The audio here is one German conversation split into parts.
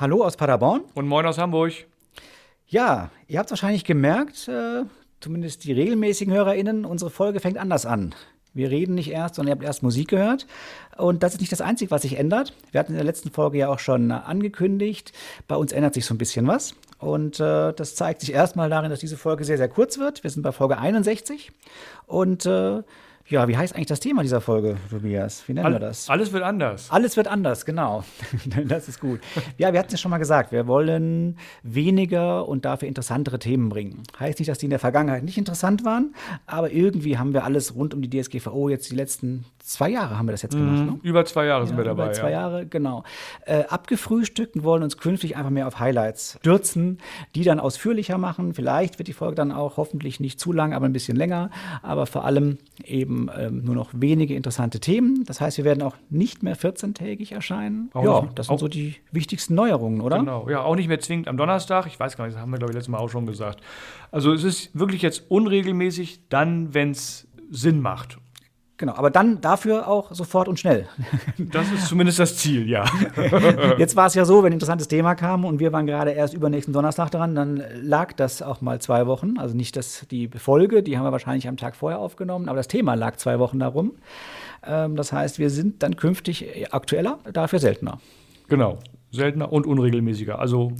Hallo aus Paderborn. Und moin aus Hamburg. Ja, ihr habt wahrscheinlich gemerkt, äh, zumindest die regelmäßigen HörerInnen, unsere Folge fängt anders an. Wir reden nicht erst, sondern ihr habt erst Musik gehört. Und das ist nicht das Einzige, was sich ändert. Wir hatten in der letzten Folge ja auch schon angekündigt, bei uns ändert sich so ein bisschen was. Und äh, das zeigt sich erstmal darin, dass diese Folge sehr, sehr kurz wird. Wir sind bei Folge 61. Und äh, ja, wie heißt eigentlich das Thema dieser Folge, Tobias? Wie nennen All, wir das? Alles wird anders. Alles wird anders, genau. das ist gut. Ja, wir hatten es schon mal gesagt, wir wollen weniger und dafür interessantere Themen bringen. Heißt nicht, dass die in der Vergangenheit nicht interessant waren, aber irgendwie haben wir alles rund um die DSGVO jetzt die letzten zwei Jahre haben wir das jetzt gemacht. Ne? Über zwei Jahre sind Ja, wir dabei. Über zwei ja. Jahre, genau. Äh, abgefrühstückt und wollen uns künftig einfach mehr auf Highlights stürzen, die dann ausführlicher machen. Vielleicht wird die Folge dann auch hoffentlich nicht zu lang, aber ein bisschen länger. Aber vor allem eben ähm, nur noch wenige interessante Themen. Das heißt, wir werden auch nicht mehr 14-tägig erscheinen. Auch ja, das sind so die wichtigsten Neuerungen, oder? Genau, ja, auch nicht mehr zwingend am Donnerstag. Ich weiß gar nicht, das haben wir, glaube ich, letztes Mal auch schon gesagt. Also es ist wirklich jetzt unregelmäßig, dann, wenn es Sinn macht. Genau, aber dann dafür auch sofort und schnell. Das ist zumindest das Ziel, ja. Jetzt war es ja so, wenn ein interessantes Thema kam und wir waren gerade erst übernächsten Donnerstag dran, dann lag das auch mal zwei Wochen. Also nicht das, die Folge, die haben wir wahrscheinlich am Tag vorher aufgenommen, aber das Thema lag zwei Wochen darum. Ähm, das heißt, wir sind dann künftig aktueller, dafür seltener. Genau. Seltener und unregelmäßiger. Also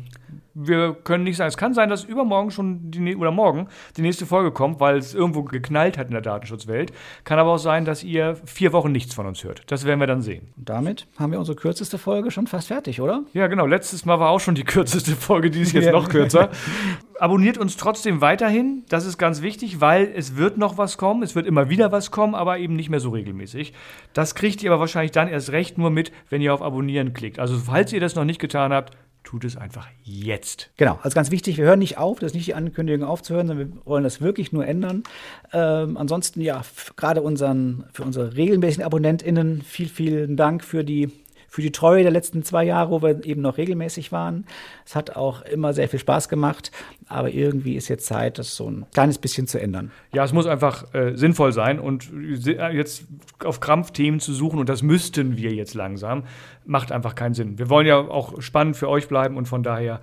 wir können nicht sagen, es kann sein, dass übermorgen schon die, oder morgen die nächste Folge kommt, weil es irgendwo geknallt hat in der Datenschutzwelt. Kann aber auch sein, dass ihr vier Wochen nichts von uns hört. Das werden wir dann sehen. Und damit haben wir unsere kürzeste Folge schon fast fertig, oder? Ja, genau. Letztes Mal war auch schon die kürzeste Folge, die ist jetzt Ja. noch kürzer. Abonniert uns trotzdem weiterhin. Das ist ganz wichtig, weil es wird noch was kommen. Es wird immer wieder was kommen, aber eben nicht mehr so regelmäßig. Das kriegt ihr aber wahrscheinlich dann erst recht nur mit, wenn ihr auf Abonnieren klickt. Also falls ihr das noch nicht getan habt, tut es einfach jetzt. Genau, also ganz wichtig, wir hören nicht auf, das ist nicht die Ankündigung aufzuhören, sondern wir wollen das wirklich nur ändern. Ähm, ansonsten, ja, gerade unseren, für unsere regelmäßigen AbonnentInnen viel, vielen Dank für die, für die Treue der letzten zwei Jahre, wo wir eben noch regelmäßig waren. Es hat auch immer sehr viel Spaß gemacht, aber irgendwie ist jetzt Zeit, das so ein kleines bisschen zu ändern. Ja, es muss einfach äh, sinnvoll sein und äh, jetzt auf Krampf Themen zu suchen und das müssten wir jetzt langsam, macht einfach keinen Sinn. Wir wollen ja auch spannend für euch bleiben und von daher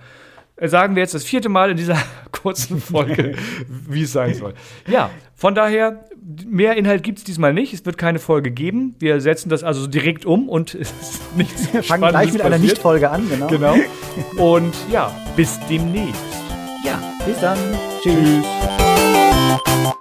äh, sagen wir jetzt das vierte Mal in dieser kurzen Folge, wie es sein soll. Ja, von daher, mehr Inhalt gibt es diesmal nicht. Es wird keine Folge geben. Wir setzen das also direkt um und es ist nichts Wir fangen Spannendes gleich mit einer passiert. Nicht-Folge an, genau. Genau. Und ja, bis demnächst. Ja, bis dann. Tschüss. Tschüss.